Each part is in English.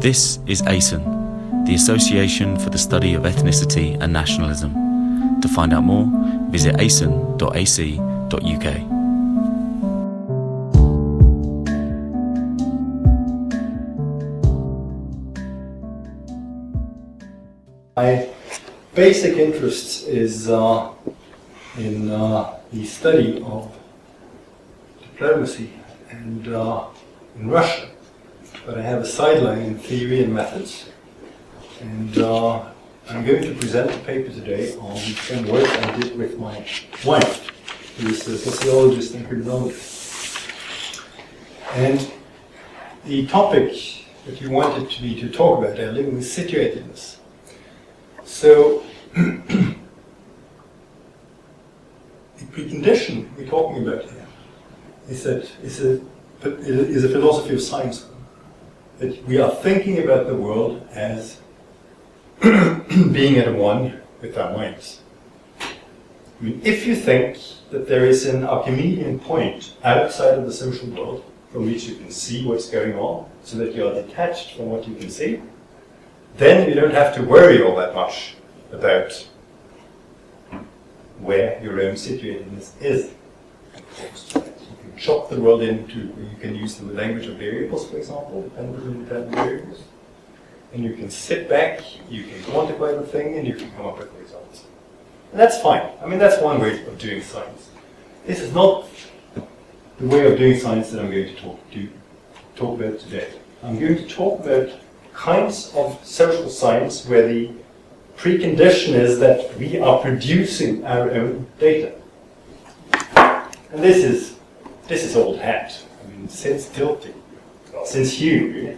This is ASEN, the Association for the Study of Ethnicity and Nationalism. To find out more, visit asen.ac.uk. My basic interest is uh, in uh, the study of diplomacy and uh, in Russia, but I have a sideline in theory and methods, and uh, I'm going to present a paper today on some work I did with my wife, who is a sociologist and criminologist. And the topic that you wanted to me to talk about, living with situatedness. So, the precondition we're talking about here is that is a is a philosophy of science that we are thinking about the world as being at one with our minds. I mean, if you think that there is an Archimedean point outside of the social world from which you can see what's going on, so that you are detached from what you can see, then you don't have to worry all that much about where your own situatedness is. Chop the world into, you can use the language of variables, for example, dependent and independent variables. And you can sit back, you can quantify the thing, and you can come up with results. And that's fine. I mean, that's one way of doing science. This is not the way of doing science that I'm going to talk, to, talk about today. I'm going to talk about kinds of social science where the precondition is that we are producing our own data. And this is this is old hat. I mean, since well, since Hume,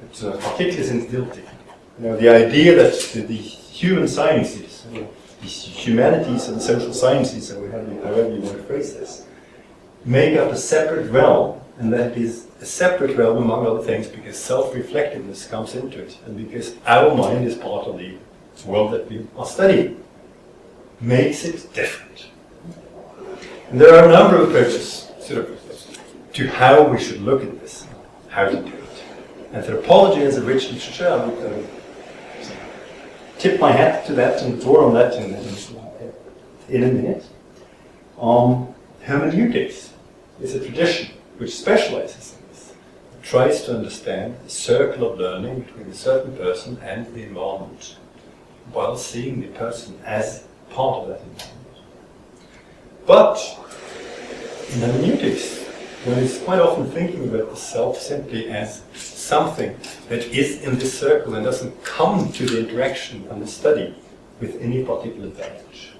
but, uh, particularly since Dilthey. You know, the idea that the, the human sciences, you know, the humanities and social sciences, or however you want to phrase this, make up a separate realm, and that is a separate realm among other things because self-reflectiveness comes into it, and because our mind is part of the world that we are studying, makes it different. And there are a number of approaches sort of, to how we should look at this, how to do it. Anthropology is a rich literature. I would uh, tip my hat to that and draw on that in, in, in a minute. Um, hermeneutics is a tradition which specializes in this. It tries to understand the circle of learning between a certain person and the environment while seeing the person as part of that environment. But in hermeneutics, one is quite often thinking about the self simply as something that is in this circle and doesn't come to the interaction and the study with any particular advantage.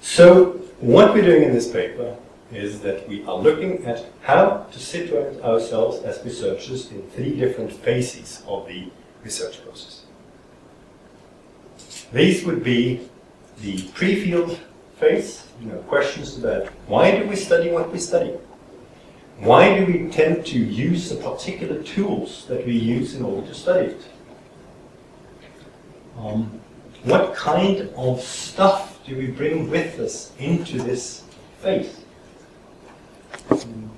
So, what we're doing in this paper is that we are looking at how to situate ourselves as researchers in three different phases of the research process. These would be the pre-field phase, you know, questions about why do we study what we study? Why do we tend to use the particular tools that we use in order to study it? Um, what kind of stuff do we bring with us into this phase?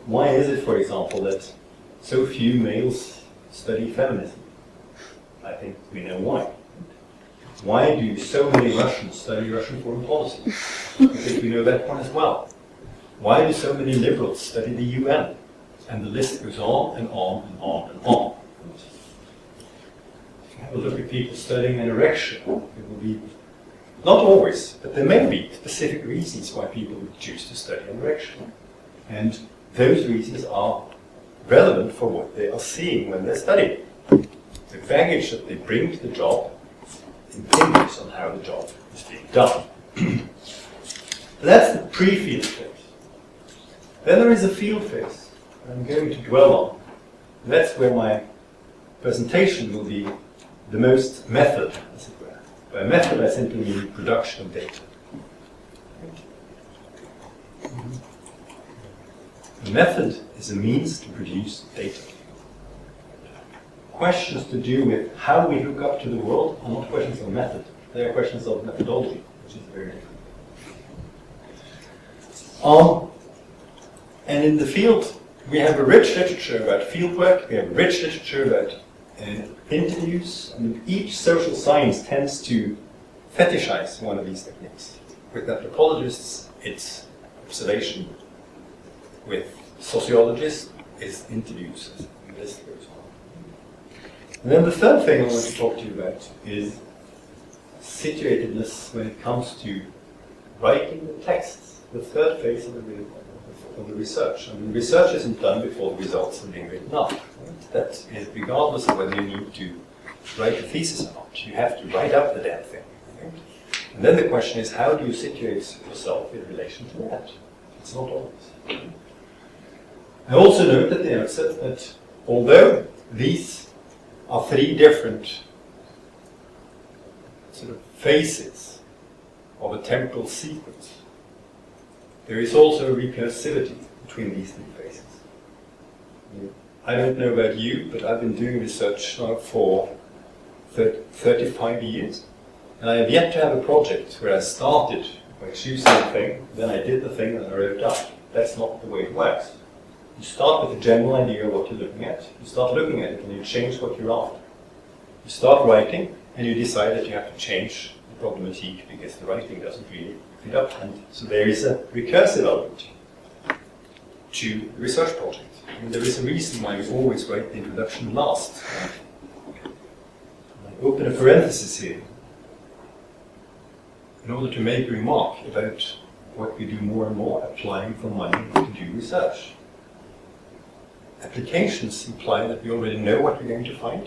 Why is it, for example, that so few males study feminism? I think we know why. Why do so many Russians study Russian foreign policy? I think we know that one as well. Why do so many liberals study the UN? And the list goes on and on and on and on. If you have a look at people studying an erection, it will be not always, but there may be specific reasons why people would choose to study an erection. And those reasons are relevant for what they are seeing when they're studying. The baggage that they bring to the job impinges on how the job is being done. That's the pre-field phase. Then there is a field phase I'm going to dwell on. That's where my presentation will be the most method, as it were. By method, I simply mean production of data. The method is a means to produce data. Questions to do with how we hook up to the world are not questions of method. They are questions of methodology, which is very different. Um, and in the field, we have a rich literature about fieldwork, we have a rich literature about uh, interviews, and each social science tends to fetishize one of these techniques. With anthropologists, it's observation. With sociologists, it's interviews. And then the third thing I want to talk to you about is situatedness when it comes to writing the texts, the third phase of the, of the research. And the research isn't done before the results are being written up. That is regardless of whether you need to write a thesis or not. You have to write up the damn thing. And then the question is, how do you situate yourself in relation to that? It's not always. I also note at the outset that although these are three different sort of phases of a temporal sequence, there is also a recursivity between these three phases. I don't know about you, but I've been doing research for 30, 35 years, and I have yet to have a project where I started by choosing a thing, then I did the thing, and I wrote up. That's not the way it works. You start with a general idea of what you're looking at, you start looking at it, and you change what you're after. You start writing, and you decide that you have to change the problematique because the writing doesn't really fit up. And so there is a recursive element to the research project. And there is a reason why we always write the introduction last. I open a parenthesis here in order to make a remark about what we do more and more, applying for money to do research. Applications imply that we already know what we're going to find.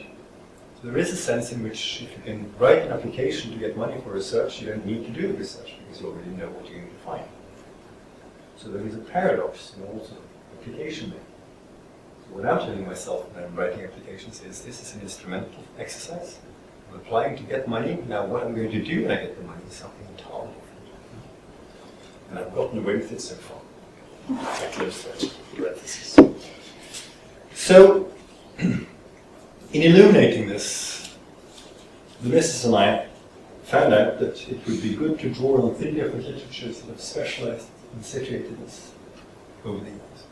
So there is a sense in which if you can write an application to get money for research, you don't need to do the research because you already know what you're going to find. So there is a paradox in also application making. So what I'm telling myself when I'm writing applications is this is an instrumental exercise. I'm applying to get money. Now what I'm going to do when I get the money is something entirely different. And I've gotten away with it so far. I close that parenthesis. So, in illuminating this, the missus and I found out that it would be good to draw on three different literatures that have specialized in situatedness over the years.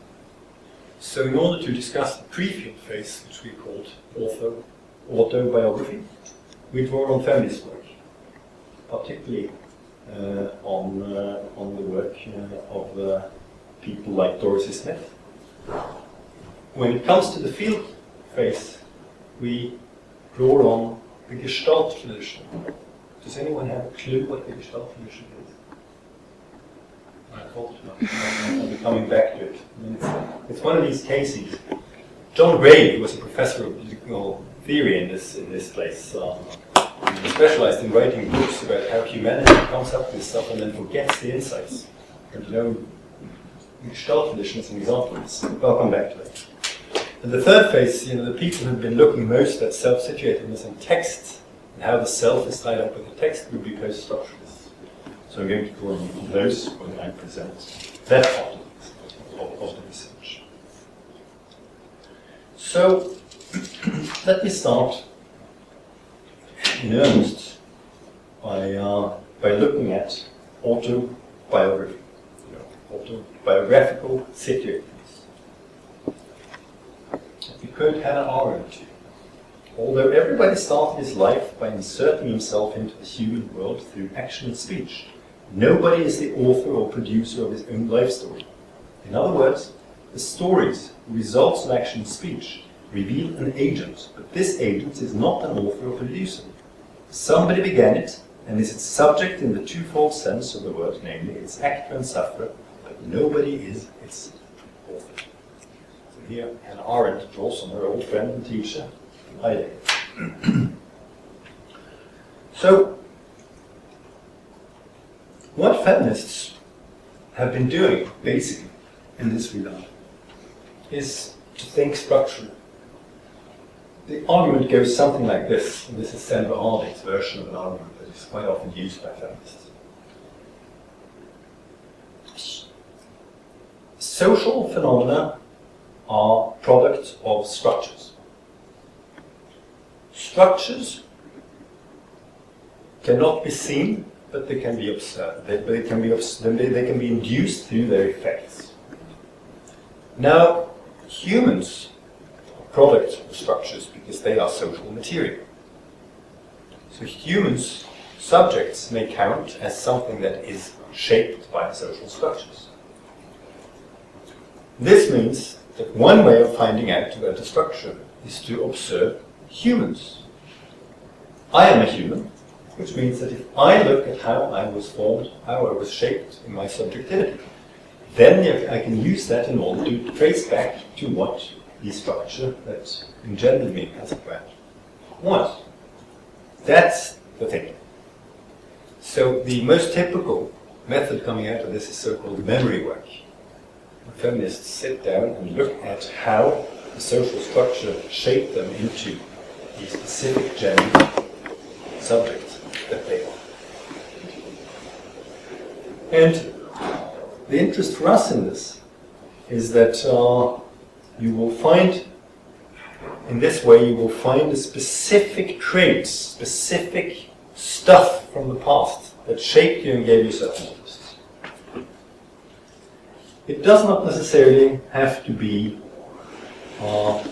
So in order to discuss the pre-field phase, which we called author, autobiography, we draw on feminist work, particularly uh, on, uh, on the work uh, of uh, people like Dorothy Smith. When it comes to the field phase, we draw on the Gestalt tradition. Does anyone have a clue what the Gestalt tradition is? I thought I'll be coming back to it. I mean, it's, it's, one of these cases. John Gray who was a professor of political theory in this in this place. Um, specialized in writing books about how humanity comes up with stuff and then forgets the insights. And you know, Gestalt tradition is an example of this. I'll come back to it. And the third phase, you know, the people who've been looking most at self-situatedness and text and how the self is tied up with the text would be post-structuralists. So I'm going to draw on those when I present that part of, of the research. So let me start in earnest by, uh, by looking at autobiography, you know, autobiographical situatedness. We quote Hannah Arendt. Although everybody started his life by inserting himself into the human world through action and speech, nobody is the author or producer of his own life story. In other words, the stories, results of action and speech, reveal an agent, but this agent is not an author or producer. Somebody began it, and is its subject in the twofold sense of the word, namely its actor and sufferer, but nobody is its author. Here, and Arendt draws on her old friend and teacher, Heidegger. so, what feminists have been doing, basically, in this regard, is to think structurally. The argument goes something like this, and this is Sandra Harding's version of an argument that is quite often used by feminists. Social phenomena are products of structures. Structures cannot be seen, but they can be observed. They, they can be they, they can be induced through their effects. Now, humans are products of structures because they are social material. So humans, subjects, may count as something that is shaped by social structures. This means that one way of finding out about a structure is to observe humans. I am a human, which means that if I look at how I was formed, how I was shaped in my subjectivity, then I can use that in order to trace back to what the structure that engendered me as a grad was. That's the thing. So the most typical method coming out of this is so-called memory work. Feminists sit down and look at how the social structure shaped them into the specific gender subjects that they are. And the interest for us in this is that uh, you will find, in this way, you will find the specific traits, specific stuff from the past that shaped you and gave you interests. It does not necessarily have to be uh,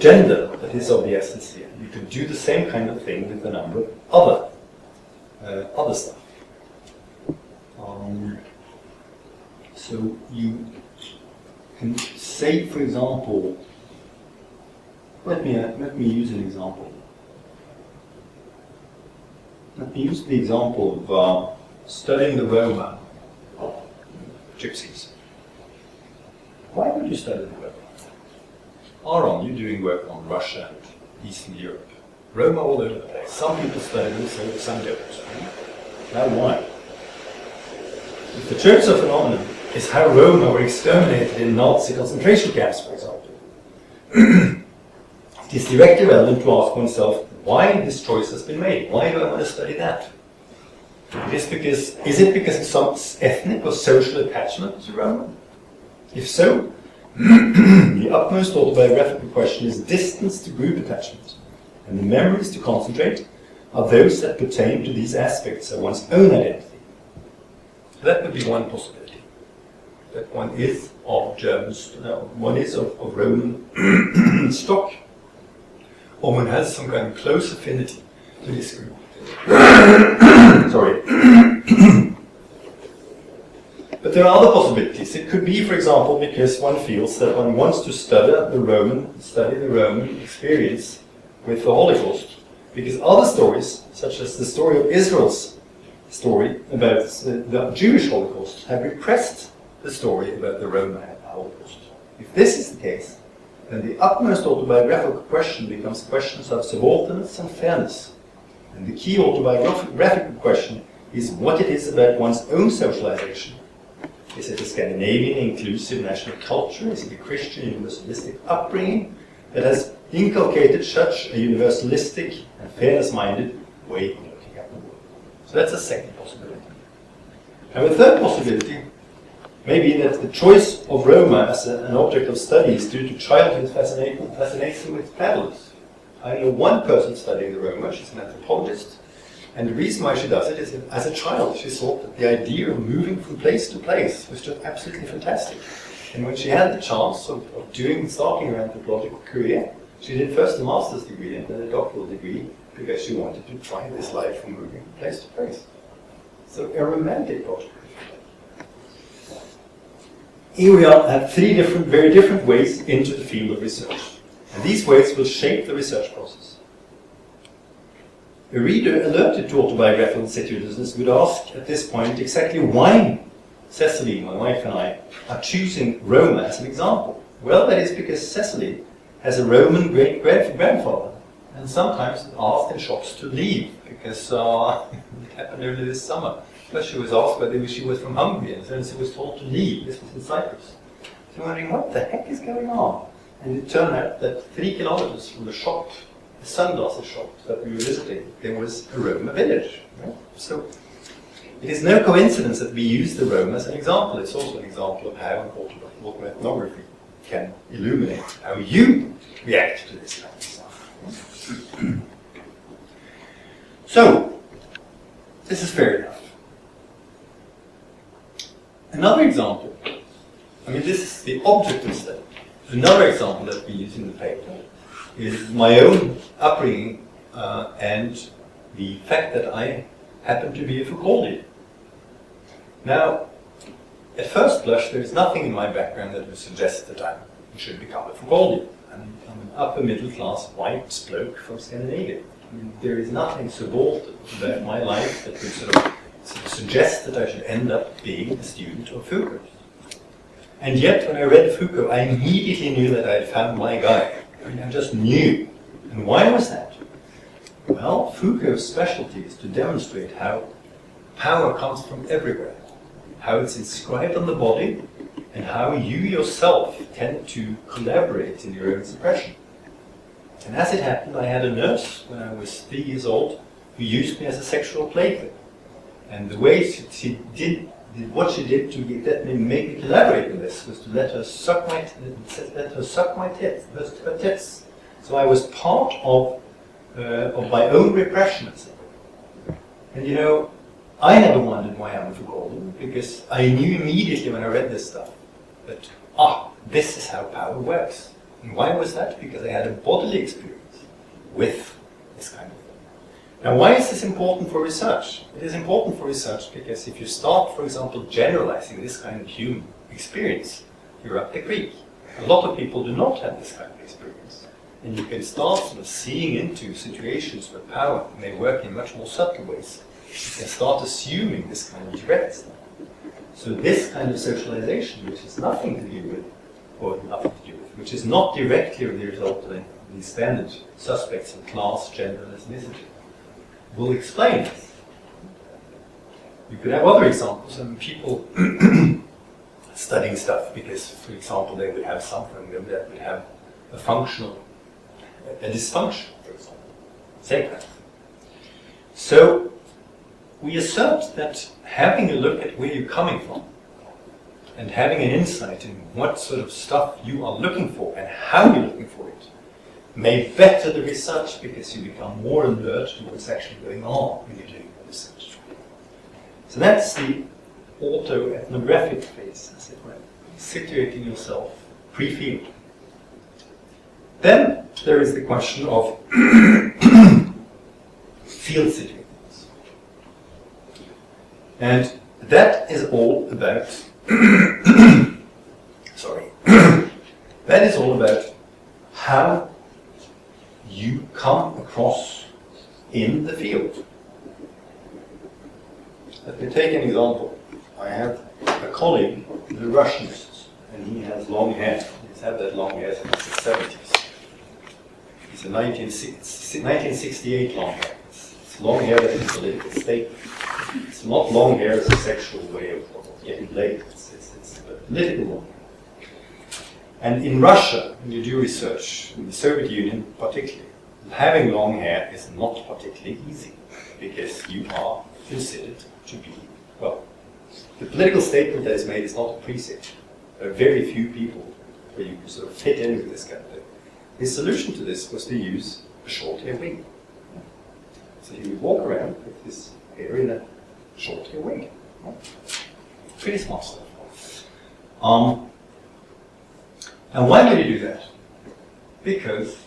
gender that is of the essence here. You can do the same kind of thing with a number of other, uh, other stuff. Um, so you can say, for example, let me, uh, let me use an example. Let me use the example of uh, studying the Roma gypsies. Why would you study the Roma? Aaron, you're doing work on Russia and Eastern Europe. Roma all over the place. Some people study them, some don't. Now why? If the Church of phenomenon is how Roma were exterminated in Nazi concentration camps, for example. it is directly relevant to ask oneself why this choice has been made. Why do I want to study that? It is because is it because of some ethnic or social attachment to Roma? If so, the utmost autobiographical question is distance to group attachment, and the memories to concentrate are those that pertain to these aspects of one's own identity. That would be one possibility that one is of German, one is of, of Roman stock, or one has some kind of close affinity to this group. Sorry. but there are other possibilities. It could be, for example, because one feels that one wants to study the Roman, study the Roman experience with the Holocaust, because other stories, such as the story of Israel's story about the, Jewish Holocaust, have repressed the story about the Roman Holocaust. If this is the case, then the utmost autobiographical question becomes questions of subalternness and fairness. And the key autobiographical question is what it is about one's own socialization. Is it a Scandinavian inclusive national culture? Is it a Christian universalistic upbringing that has inculcated such a universalistic and fairness-minded way of looking at the world? So that's a second possibility. And a third possibility may be that the choice of Roma as a, an object of study is due to childhood fascination, fascination with travelers. I know one person studying the Roma, she's an anthropologist, and the reason why she does it is as a child she thought that the idea of moving from place to place was just absolutely fantastic. And when she had the chance of, of doing, starting her anthropological career, she did first a master's degree and then a doctoral degree because she wanted to try this life of moving from place to place. So a romantic project here we are at three different, very different ways into the field of research. And these ways will shape the research process. A reader alerted to autobiographical insidiousness would ask at this point exactly why Cecilie, my wife, and I are choosing Roma as an example. Well, that is because Cecilie has a Roman great grandfather, and sometimes asked in shops to leave because uh, it happened early this summer. First she was asked whether she was from Hungary, and then she was told to leave. This was in Cyprus. So wondering, what the heck is going on? And it turned out that three kilometers from the shop, the sunglasses shop that we were visiting, there was a Roma village. Right? So it is no coincidence that we use the Roma as an example. It's also an example of how important ethnography can illuminate how you react to this kind of stuff. so, this is fair enough. Another example, I mean, this is the object of study. Another example that we use in the paper is my own upbringing uh, and the fact that I happen to be a Foucauldian. Now, at first blush, there is nothing in my background that would suggest that I should become a Foucauldian. I'm, I'm an upper middle class white bloke from Scandinavia. There is nothing subaltern about my life that would sort of, sort of suggest that I should end up being a student of Foucault. And yet, when I read Foucault, I immediately knew that I had found my guy. I mean, I just knew. And why was that? Well, Foucault's specialty is to demonstrate how power comes from everywhere, how it's inscribed on the body, and how you yourself tend to collaborate in your own suppression. And as it happened, I had a nurse when I was three years old who used me as a sexual plaything. And the way she, did, what she did to let me make me collaborate in this was to let her suck my let her suck my tits, her, tits. So I was part of uh, of my own repression. And you know, I never wondered why I'm Foucauldian because I knew immediately when I read this stuff that ah, this is how power works. And why was that? Because I had a bodily experience with this kind of. Now, why is this important for research? It is important for research because if you start, for example, generalizing this kind of human experience, you're up the creek. A lot of people do not have this kind of experience. And you can start sort of seeing into situations where power may work in much more subtle ways. You can start assuming this kind of direct stuff. So this kind of socialization, which has nothing to do with, or nothing to do with, which is not directly the result of the standard suspects of class, gender, and ethnicity, will explain this. You could have other examples, and people studying stuff because, for example, they would have something that would have a functional, a dysfunction, for example. Same kind. So we assert that having a look at where you're coming from and having an insight in what sort of stuff you are looking for and how you're looking for it may better the research because you become more alert to what's actually going on when you're doing the research. So that's the autoethnographic phase, as it were, situating yourself pre-field. Then there is the question of field situations. And that is all about sorry. that is all about how you come across in the field. Let me take an example. I have a colleague, the Russianist, and he has long hair. He's had that long hair since the 70s. It's a 1968 long hair. It's, long hair that is a political statement. It's not long hair as a sexual way of, of getting laid. It's, it's, it's a political hair. And in Russia, when you do research, in the Soviet Union particularly, having long hair is not particularly easy because you are considered to be, well, the political statement that is made is not a preset. There are very few people where you sort of fit in with this kind of thing. His solution to this was to use a short hair wig. So he would walk around with his hair in a short hair wig. Pretty smart stuff. Um, and why did he do that? Because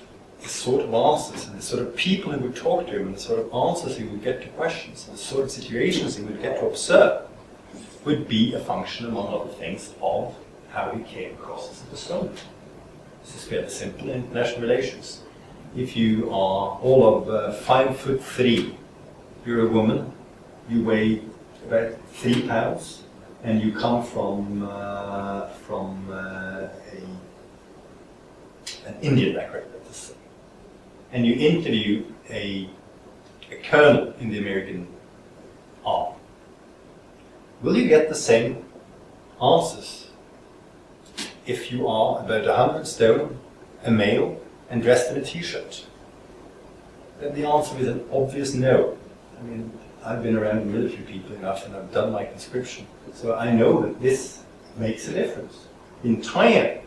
the sort of answers and the sort of people who would talk to him and the sort of answers he would get to questions and the sort of situations he would get to observe would be a function, among other things, of how he came across as a persona. This is fairly simple in international relations. If you are all of uh, five foot three, you're a woman, you weigh about three pounds, and you come from uh, from uh, a, an Indian say, and you interview a, a colonel in the American army, will you get the same answers if you are about 100 stone, a male, and dressed in a t-shirt? Then the answer is an obvious no. I mean, I've been around military people enough and I've done my conscription, so I know that this makes a difference. In entire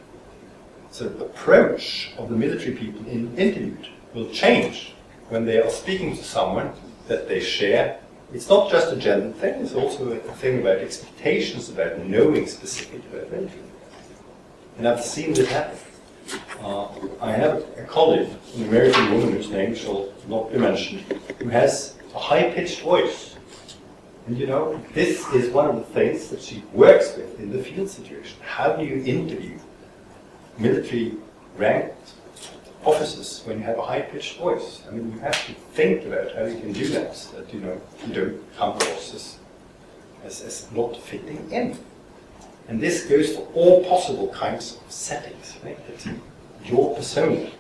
of approach of the military people in interviewed will change when they are speaking to someone that they share. It's not just a gender thing, it's also a thing about expectations, about knowing specifically about military. And I've seen this happen. Uh, I have a colleague, an American woman whose name shall not be mentioned, who has a high-pitched voice. And you know, this is one of the things that she works with in the field situation. How do you interview military ranked officers when you have a high-pitched voice? I mean, you have to think about how you can do that, that you know you don't come across as, as, as not fitting in. And this goes for all possible kinds of settings, right? That your persona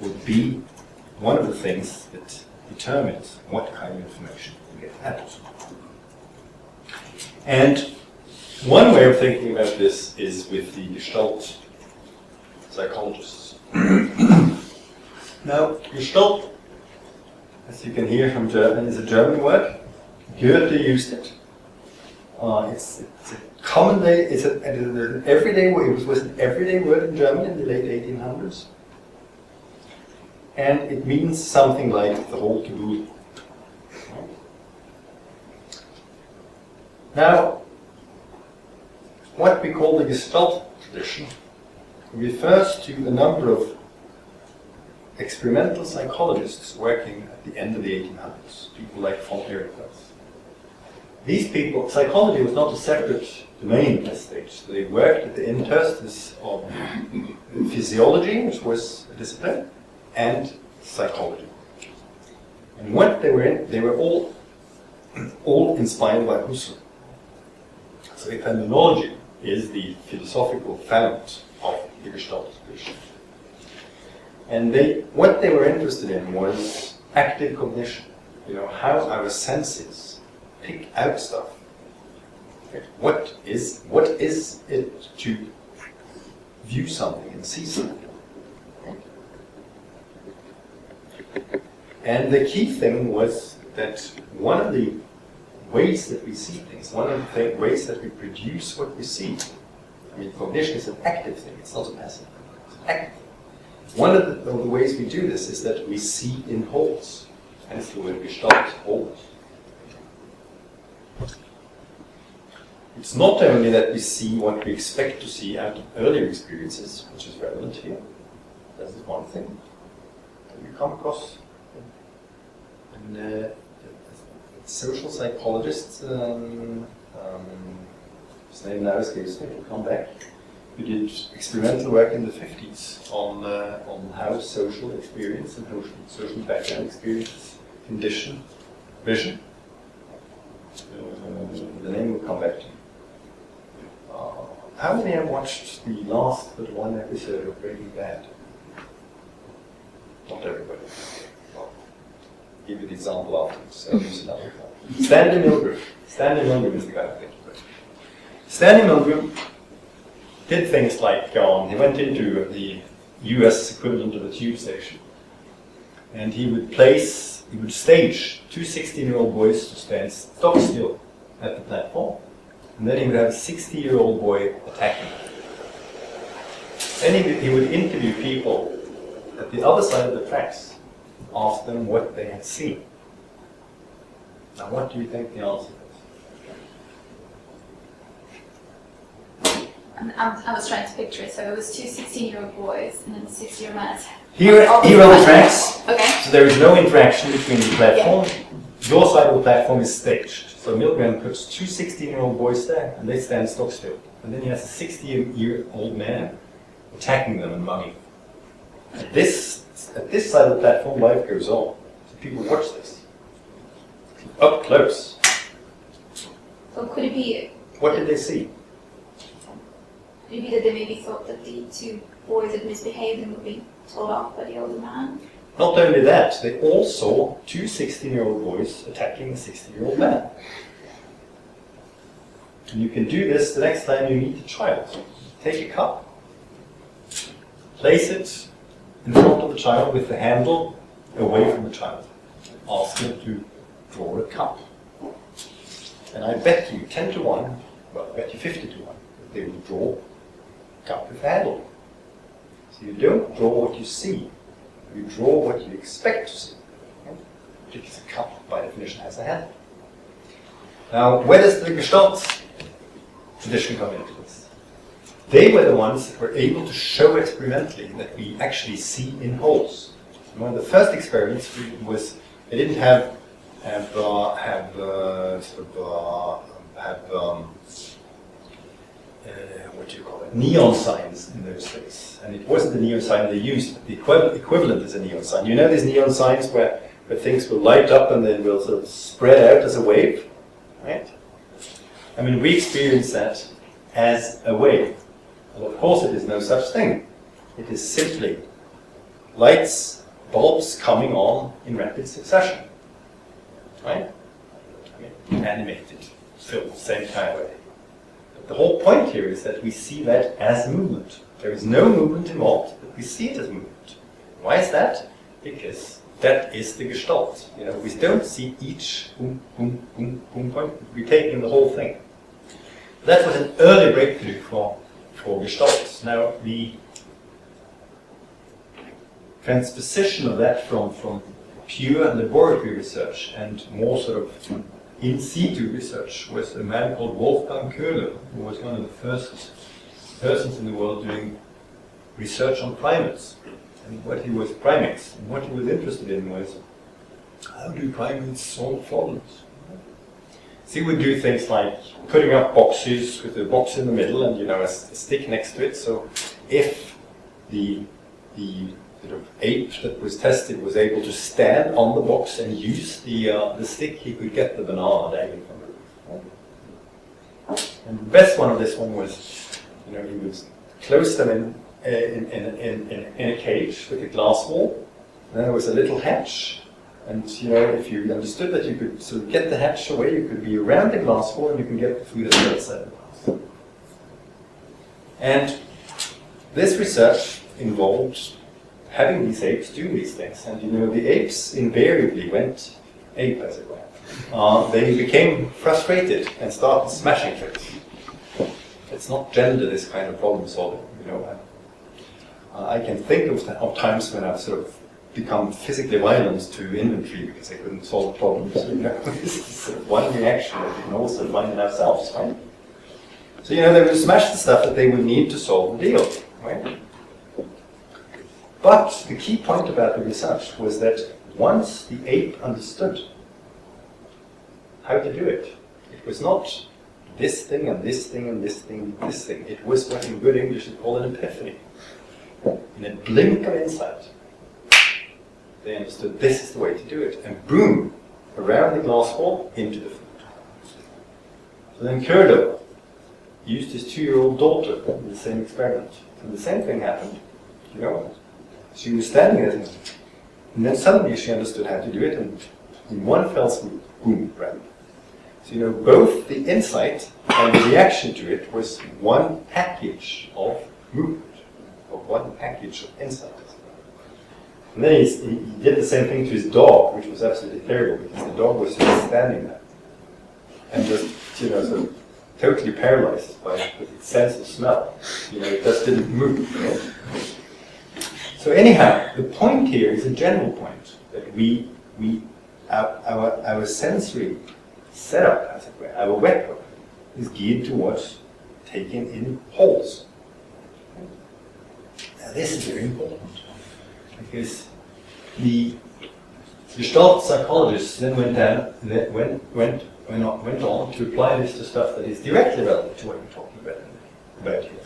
would be one of the things that determines what kind of information you get out. And one way of thinking about this is with the Gestalt psychologists. now, Gestalt, as you can hear from German, is a German word. Goethe used it. Uh, it's, it's, a common day, it's, a, an everyday word, it was, was an everyday word in German in the late 1800s. And it means something like the whole caboodle. Now, what we call the Gestalt tradition refers to a number of experimental psychologists working at the end of the 1800s, people like von Ehrenfels. These people, psychology was not a separate domain at this stage. They worked at the interstices of physiology, which was a discipline, and psychology. And what they were in, they were all, all inspired by Husserl. So phenomenology is the philosophical fount Gestalt tradition. And they, what they were interested in was active cognition. You know, how our senses pick out stuff. What is what is it to view something and see something? And the key thing was that one of the ways that we see things, one of the ways that we produce what we see, I mean, cognition is an active thing, it's not a passive thing, it's an active. thing. One of the, of the ways we do this is that we see in hence the word gestalt, wholes. It's not only that we see what we expect to see out of earlier experiences, which is relevant here. That is one thing that we come across. And uh, social psychologists, um, um, his name now escapes me, will come back, who did experimental work in the 50s on, uh, on how social experience and social background experience condition vision. Uh, the name will come back to you how many have watched the last but one episode of Breaking Bad? Not everybody. Well, give you the example afterwards. I'll use another example. Stanley Milgram. Stanley Milgram is the guy I think. Stanley Milgram did things like um, he went into the US equivalent of a tube station and he would place, he would stage two 16 year old boys to stand stock still at the platform and then he would have a 60 year old boy attacking him. Then he he would interview people at the other side of the tracks, ask them what they had seen. Now, what do you think the answer is? I was trying to picture it. So it was two 16 year old boys and then a 60 year old man. Here, here are the tracks. Okay. So there is no interaction between the platform. Yeah. Your side of the platform is staged. So Milgram puts two 16-year-old boys there, and they stand stock still. And then he has a 60-year-old man attacking them and mugging. At this, at this side of the platform, life goes on. So people watch this. Up close. So could it be... What did they see? Could it be that they maybe thought that the two boys had misbehaved and would be told off by the older man? Not only that, they all saw two 16-year-old boys attacking a 60-year-old man. And you can do this the next time you meet a child. Take a cup, place it in front of the child with the handle away from the child. Ask him to draw a cup. And I bet you 10 to 1, well, I bet you 50 to 1, that they will draw cup with a handle. So you don't draw what you see, you draw what you expect to see. Because a cup, by definition, has a handle. Now, where does the Gestalt tradition come into this? they were the ones that were able to show experimentally that we actually see in wholes. One of the first experiments was they didn't have have uh, have uh, sort of uh, have um, Uh, what do you call it neon signs in those days, and it wasn't the neon sign they used. But the equi- equivalent is a neon sign. You know these neon signs where where things will light up and then will sort of spread out as a wave, right? I mean, we experience that as a wave. Well, of course, it is no such thing. It is simply lights, bulbs coming on in rapid succession. Right? I mean, animated film, same kind of way. The whole point here is that we see that as movement. There is no movement involved, but we see it as movement. Why is that? Because that is the gestalt. You know, we don't see each boom, boom, boom, boom point. We take in the whole thing. That was an early breakthrough for, for gestalt. Now, the transposition of that from, from pure and laboratory research and more sort of in situ research was a man called Wolfgang Köhler, who was one of the first persons in the world doing research on primates. And what he was primates, and what he was interested in was how do primates solve problems? So he would do things like putting up boxes with a box in the middle and you know a, a stick next to it. So if the the sort of ape that was tested was able to stand on the box and use the uh, the stick, he could get the banana dangling from roof. And the best one of this one was, you know, he would close them in in, in, in, in, a cage with a glass wall. And then there was a little hatch and you know, if you understood that you could sort of get the hatch away, you could be around the glass wall and you can get the food outside the glass. And this research involved having these apes do these things. And you know, the apes invariably went ape, as it were. Uh, they became frustrated and started smashing things. It's not gender, this kind of problem solving. You know, uh, I can think of, of times when I've sort of become physically violent to inventory because I couldn't solve problems. You know, this is one reaction that we can also find in ourselves, right? So you know, they would smash the stuff that they would need to solve the deal, right? But the key point about the research was that once the ape understood how to do it, it was not this thing and this thing and this thing and this thing. It was what in good English is called an epiphany. In a blink of insight, they understood this is the way to do it, and boom, around the glass wall into the food. So then Köhler used his two-year-old daughter in the same experiment, and the same thing happened. You know, she was standing there, and then suddenly she understood how to do it, and in one fell swoop, boom, ran. So you know, both the insight and the reaction to it was one package of movement, of one package of insight. And then he, he did the same thing to his dog, which was absolutely terrible because the dog was just standing there and just, you know, sort of totally paralyzed by its sense of smell. You know, it just didn't move. You know? So anyhow, the point here is a general point that we, we, our, our, our sensory setup, as it were, our webhook, is geared towards taking in wholes. Now this is very important because the Gestalt psychologists then went down, went, went, went, on, went on to apply this to stuff that is directly relevant to what we're talking about, about here.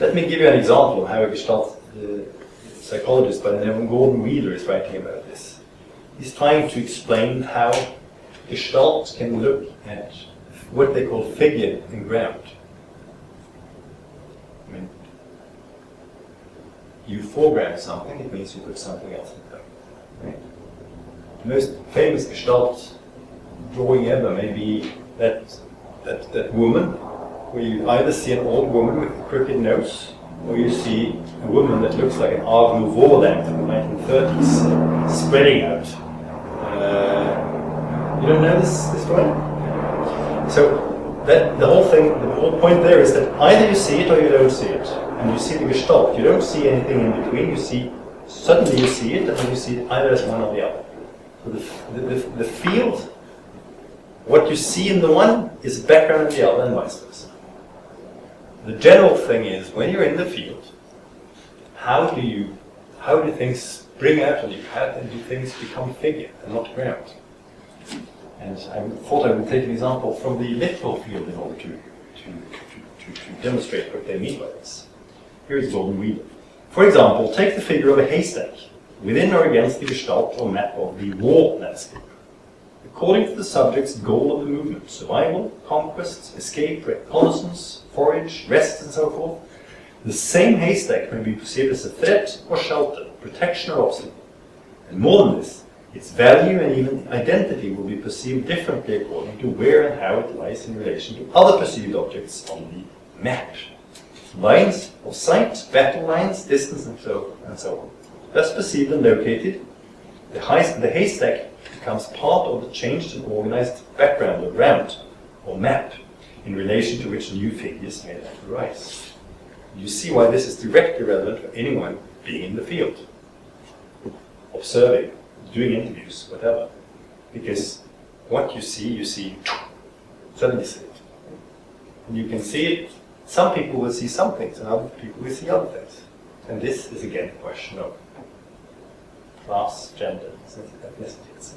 Let me give you an example of how a Gestalt uh, psychologist by the name of Gordon Wheeler is writing about this. He's trying to explain how Gestalt can look at what they call figure and ground. I mean, you foreground something, it means you put something else in there. Right? The most famous Gestalt drawing ever may be that, that, that woman, where you either see an old woman with a crooked nose, or you see a woman that looks like an Art Nouveau lamp from the 1930s, spreading out. Uh, you don't know this, this? So that the whole thing, the whole point there is that either you see it or you don't see it and you see the gestalt. You don't see anything in between. You see, suddenly you see it, and then you see it either as one or the other. So the, the, the, the field, what you see in the one is background in the other, and vice versa. the general thing is when you're in the field, how do you, how do things bring out on you? How do things become figure and not ground? And I thought I would take an example from the electoral field in order to, to, to, to, demonstrate what they mean by this. Here is Gordon Wheeler. For example, take the figure of a haystack within or against the gestalt or map of the war landscape. According to the subject's goal of the movement, survival, conquest, escape, reconnaissance, forage, rest, and so forth, the same haystack may be perceived as a threat or shelter, protection or obstacle. And more than this, its value and even identity will be perceived differently according to where and how it lies in relation to other perceived objects on the map. Lines of sight, battle lines, distance, and so, and so on. Thus perceived and located, the, the haystack becomes part of the changed and organized background or ground or map in relation to which new figures may arise. You see why this is directly relevant for anyone being in the field, observing, doing interviews, whatever. Because what you see, you see, suddenly see it. And you can see it, some people will see some things, and other people will see other things. And this is again a question of class, gender, ethnicity,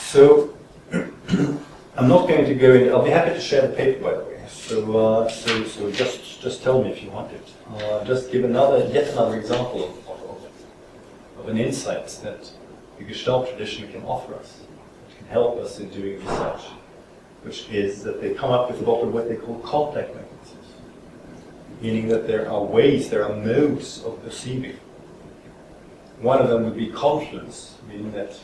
So, I'm not going to go in, I'll be happy to share the paper by the way. So, uh, so, so just, just tell me if you want it. Uh, just give another, yet another example of, of, of an insight that the Gestalt tradition can offer us, which can help us in doing research, which is that they come up with a lot of what they call contact mechanisms, meaning that there are ways, there are modes of perceiving. One of them would be confluence, meaning that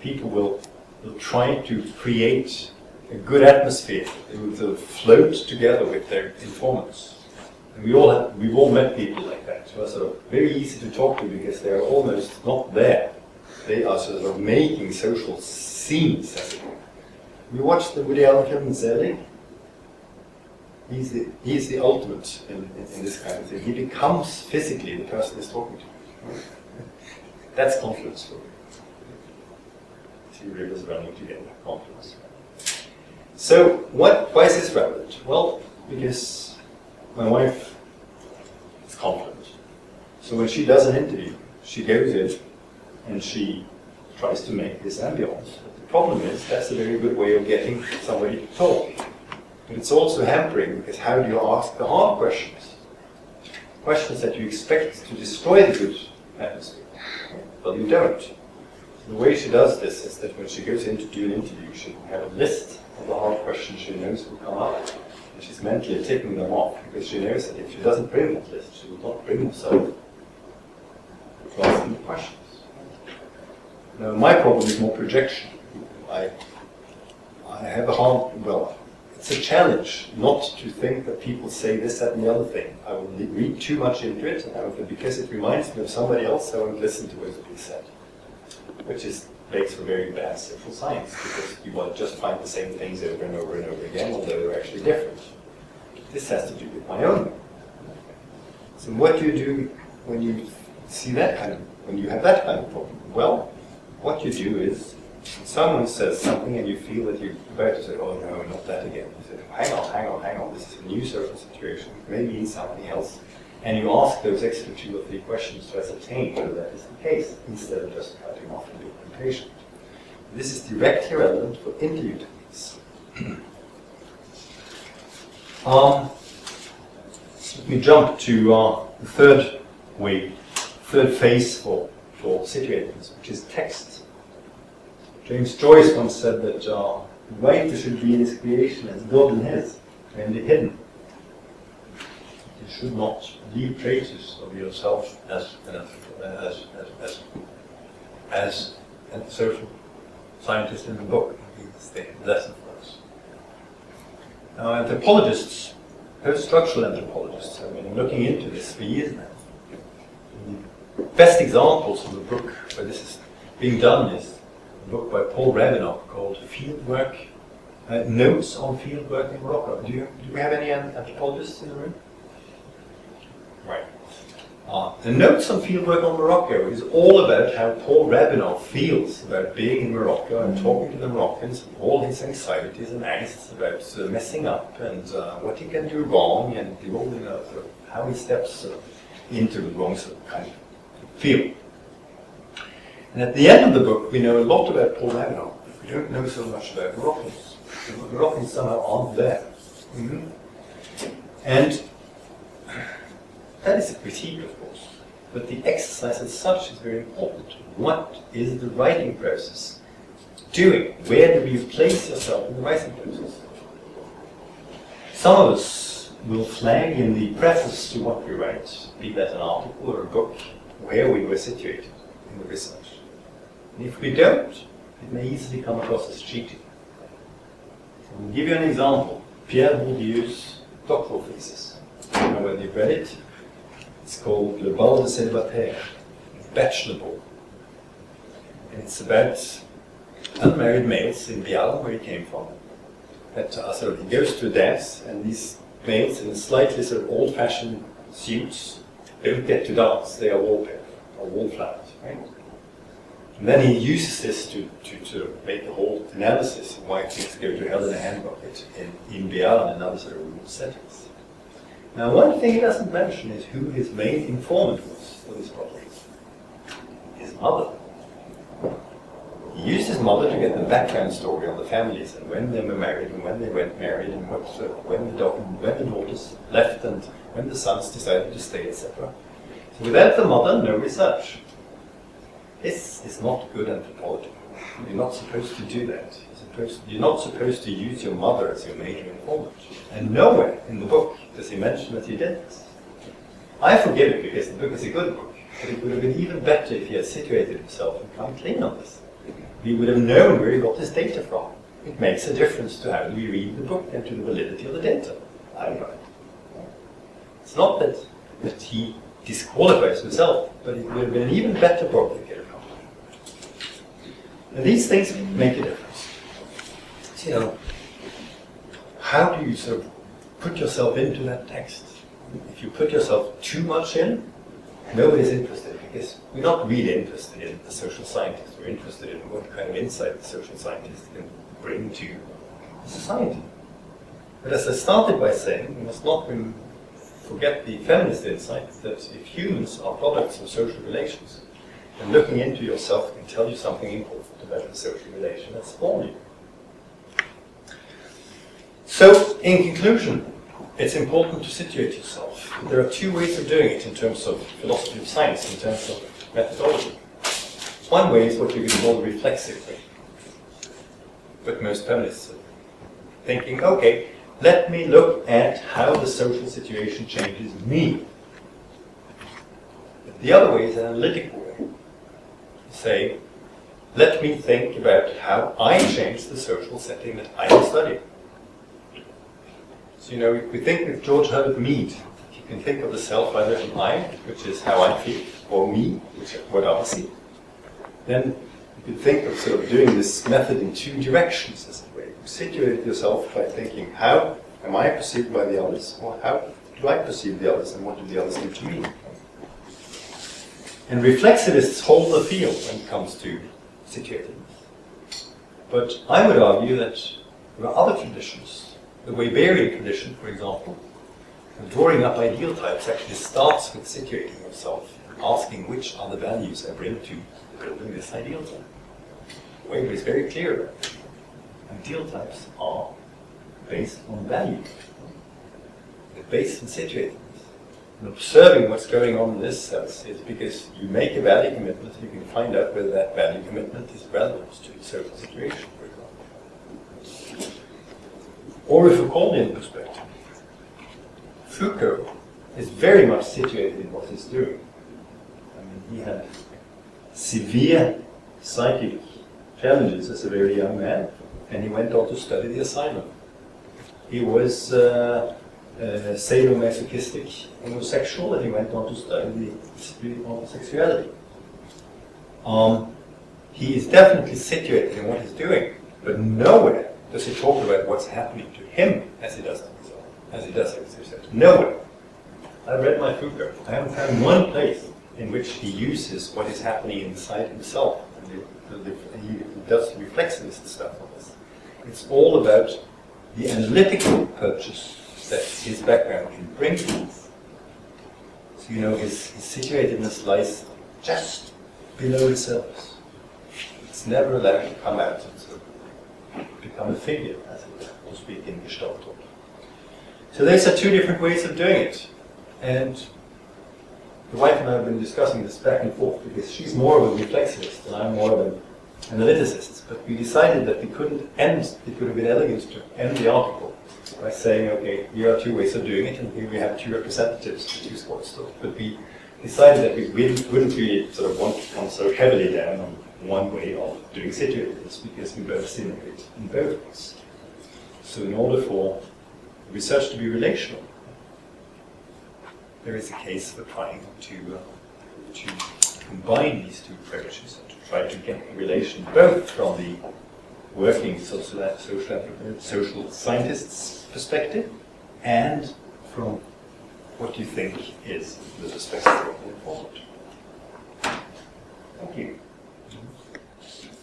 people will, will try to create a good atmosphere. They would sort of float together with their informants. And we all have, we've all met people like that who are sort of very easy to talk to because they are almost not there. They are sort of making social scenes, as it were. We watched the Woody Allen film Zelig. He's the, he's the ultimate in, in, in, this kind of thing. He becomes physically the person he's talking to. That's confluence for me. Two rivers running together, confluence. So, what, why is this relevant? Well, because my wife is confluent. So when she does an interview, she goes in and she tries to make this ambience. But the problem is that's a very good way of getting somebody to talk. But it's also hampering because how do you ask the hard questions? Questions that you expect to destroy the good atmosphere. Well, you don't. The way she does this is that when she goes in to do an interview, she have a list the hard questions she knows will come up. And she's mentally ticking them off because she knows that if she doesn't bring that list, she will not bring herself to asking the questions. Now, my problem is more projection. I, I have a hard, well, it's a challenge not to think that people say this, that, and the other thing. I will read too much into it, and I will, because it reminds me of somebody else, I won't listen to what being said. Which is makes for very bad social science because you want to just find the same things over and over and over again, although they're actually different. This has to do with my own. So what do you do when you see that kind of, when you have that kind of problem? Well, what you do is, someone says something and you feel that you're about to say, oh no, not that again. You say, hang on, hang on, hang on, this is a new social situation, maybe something else. And you ask those extra two or three questions to ascertain whether that is the case, instead of just cutting off and doing patient. This is directly relevant for techniques. um, let me jump to uh, the third way, third phase for, for situating this, which is text. James Joyce once said that uh, the writer should be in his creation as God in his, and hidden. You should not leave traces of yourself as, as, as, as, as, and social scientist in the book. The lesson for us. Now, anthropologists, post-structural anthropologists, have been looking into this for years now. The best examples of the book where this is being done is a book by Paul Rabinow called Fieldwork, uh, Notes on Fieldwork in Morocco. Do, you, do we have any anthropologists in the room? Uh, the notes on fieldwork on Morocco is all about how Paul Rabinow feels about being in Morocco and talking to the Moroccans, all his anxieties and angsts about uh, messing up and uh, what he can do wrong and the you know, sort of how he steps uh, into the wrong sort of kind of field. And at the end of the book, we know a lot about Paul Rabinow. We don't know so much about Moroccans. The Moroccans somehow aren't there. Mm-hmm. And that is a critique, of course. But the exercise as such is very important. What is the writing process doing? Where do you place yourself in the writing process? Some of us will flag in the preface to what we write, be that an article or a book, where we were situated in the research. And if we don't, it may easily come across as cheating. I'll give you an example. Pierre Bourdieu's doctoral thesis. I don't know whether you've read it. It's called Le Bal de Célibataire, Bachelor Ball. And it's about unmarried males in Béarn, where he came from. That sort of, he goes to a dance, and these males in slightly sort of old-fashioned suits don't get to dance. They are wallpaper or wallflowers, right? And then he uses this to, to, to make a whole analysis of why things go to hell in a handbucket in, in and other sort of rural settings. Now, one thing he doesn't mention is who his main informant was for this project. His mother. He used his mother to get the background story on the families and when they were married and when they went married and what, uh, when, the when the daughters left and when the sons decided to stay, etc. So without the mother, no research. This is not good anthropology. You're not supposed to do that. You're, supposed, you're not supposed to use your mother as your major informant. And nowhere in the book does he mention that he did this. I forgive it because the book is a good book, but it would have been even better if he had situated himself and come clean on this. We would have known where he got his data from. It makes a difference to how we read the book and to the validity of the data. I know it. It's not that, that he disqualifies himself, but it would have been an even better book if he had come. And these things make a difference. So, you know, how do you sort of put yourself into that text? If you put yourself too much in, nobody's interested because we're not really interested in the social scientist. We're interested in what kind of insight the social scientist can bring to society. But as I started by saying, we must not forget the feminist insight that if humans are products of social relations, then looking into yourself can tell you something important about the social relation that's formed you. So, in conclusion, it's important to situate yourself. There are two ways of doing it in terms of philosophy of science, in terms of methodology. One way is what you can call reflexive way. But most feminists are thinking, okay, let me look at how the social situation changes me. The other way is an analytical way. Say, let me think about how I change the social setting that I am studying. So, you know, if we think with George Herbert Mead, you can think of the self either as I, which is how I feel, or me, which is what I see. Then you can think of sort of doing this method in two directions, as a way. You situate yourself by thinking, how am I perceived by the others, or how do I perceive the others, and what do the others do to me? And reflexivists hold the field when it comes to situating. But I would argue that there are other traditions the Weberian tradition, for example, drawing up ideal types actually starts with situating yourself asking which are the values I bring to building this ideal type. Weber is very clear that ideal types are based on value. They're based on situating and observing what's going on in this sense is because you make a value commitment, you can find out whether that value commitment is relevant to a certain situation. Or a Foucauldian perspective. Foucault is very much situated in what he's doing. I mean, he had severe psychic challenges as a very young man, and he went on to study the asylum. He was uh, uh, sadomasochistic homosexual, and he went on to study homosexuality. Um, he is definitely situated in what he's doing, but nowhere does he talk about what's happening to him as he does to himself, as he does to himself? Nowhere. I read my Foucault. I haven't found one place in which he uses what is happening inside himself. And he does reflexivist stuff on this. It's all about the analytical purchase that his background can bring to. So, you know, his, his situatedness lies just below surface. It's never allowed to come out become a figure, as it were, to speak in Gestalt. So these are two different ways of doing it. And the wife and I have been discussing this back and forth because she's more of a reflexivist and I'm more of an analyticist. But we decided that we couldn't end, it would have been elegant to end the article by saying, okay, here are two ways of doing it, and here we have two representatives for two sports But we decided that we wouldn't, wouldn't really sort of want to come so heavily down on one way of doing situatedness because we both it in both ways. So in order for research to be relational, there is a case for trying to, uh, to combine these two approaches and to try to get a relation both from the working social, social, social scientists' perspective and from what you think is the perspective of the informant. Thank you.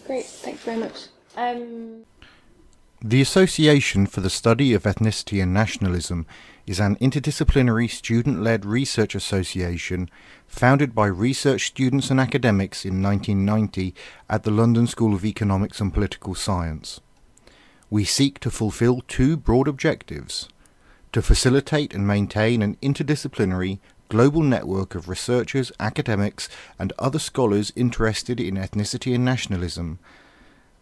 Great, thanks very much. Um... The Association for the Study of Ethnicity and Nationalism is an interdisciplinary student-led research association founded by research students and academics in 1990 at the London School of Economics and Political Science. We seek to fulfill two broad objectives to facilitate and maintain an interdisciplinary global network of researchers, academics, and other scholars interested in ethnicity and nationalism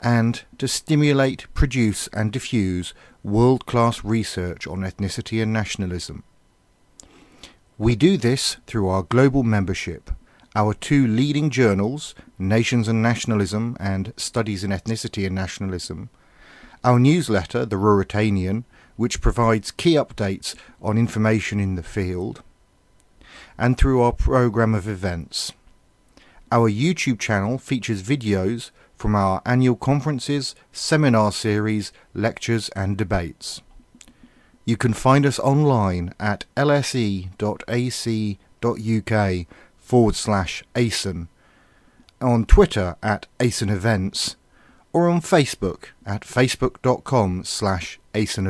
and to stimulate, produce and diffuse world-class research on ethnicity and nationalism. We do this through our global membership, our two leading journals, Nations and Nationalism and Studies in Ethnicity and Nationalism, our newsletter, The Ruritanian, which provides key updates on information in the field, and through our programme of events. Our YouTube channel features videos from our annual conferences, seminar series, lectures and debates. You can find us online at lse.ac.uk forward slash ASEN, on Twitter at ASEN Events, or on Facebook at facebook.com slash ASEN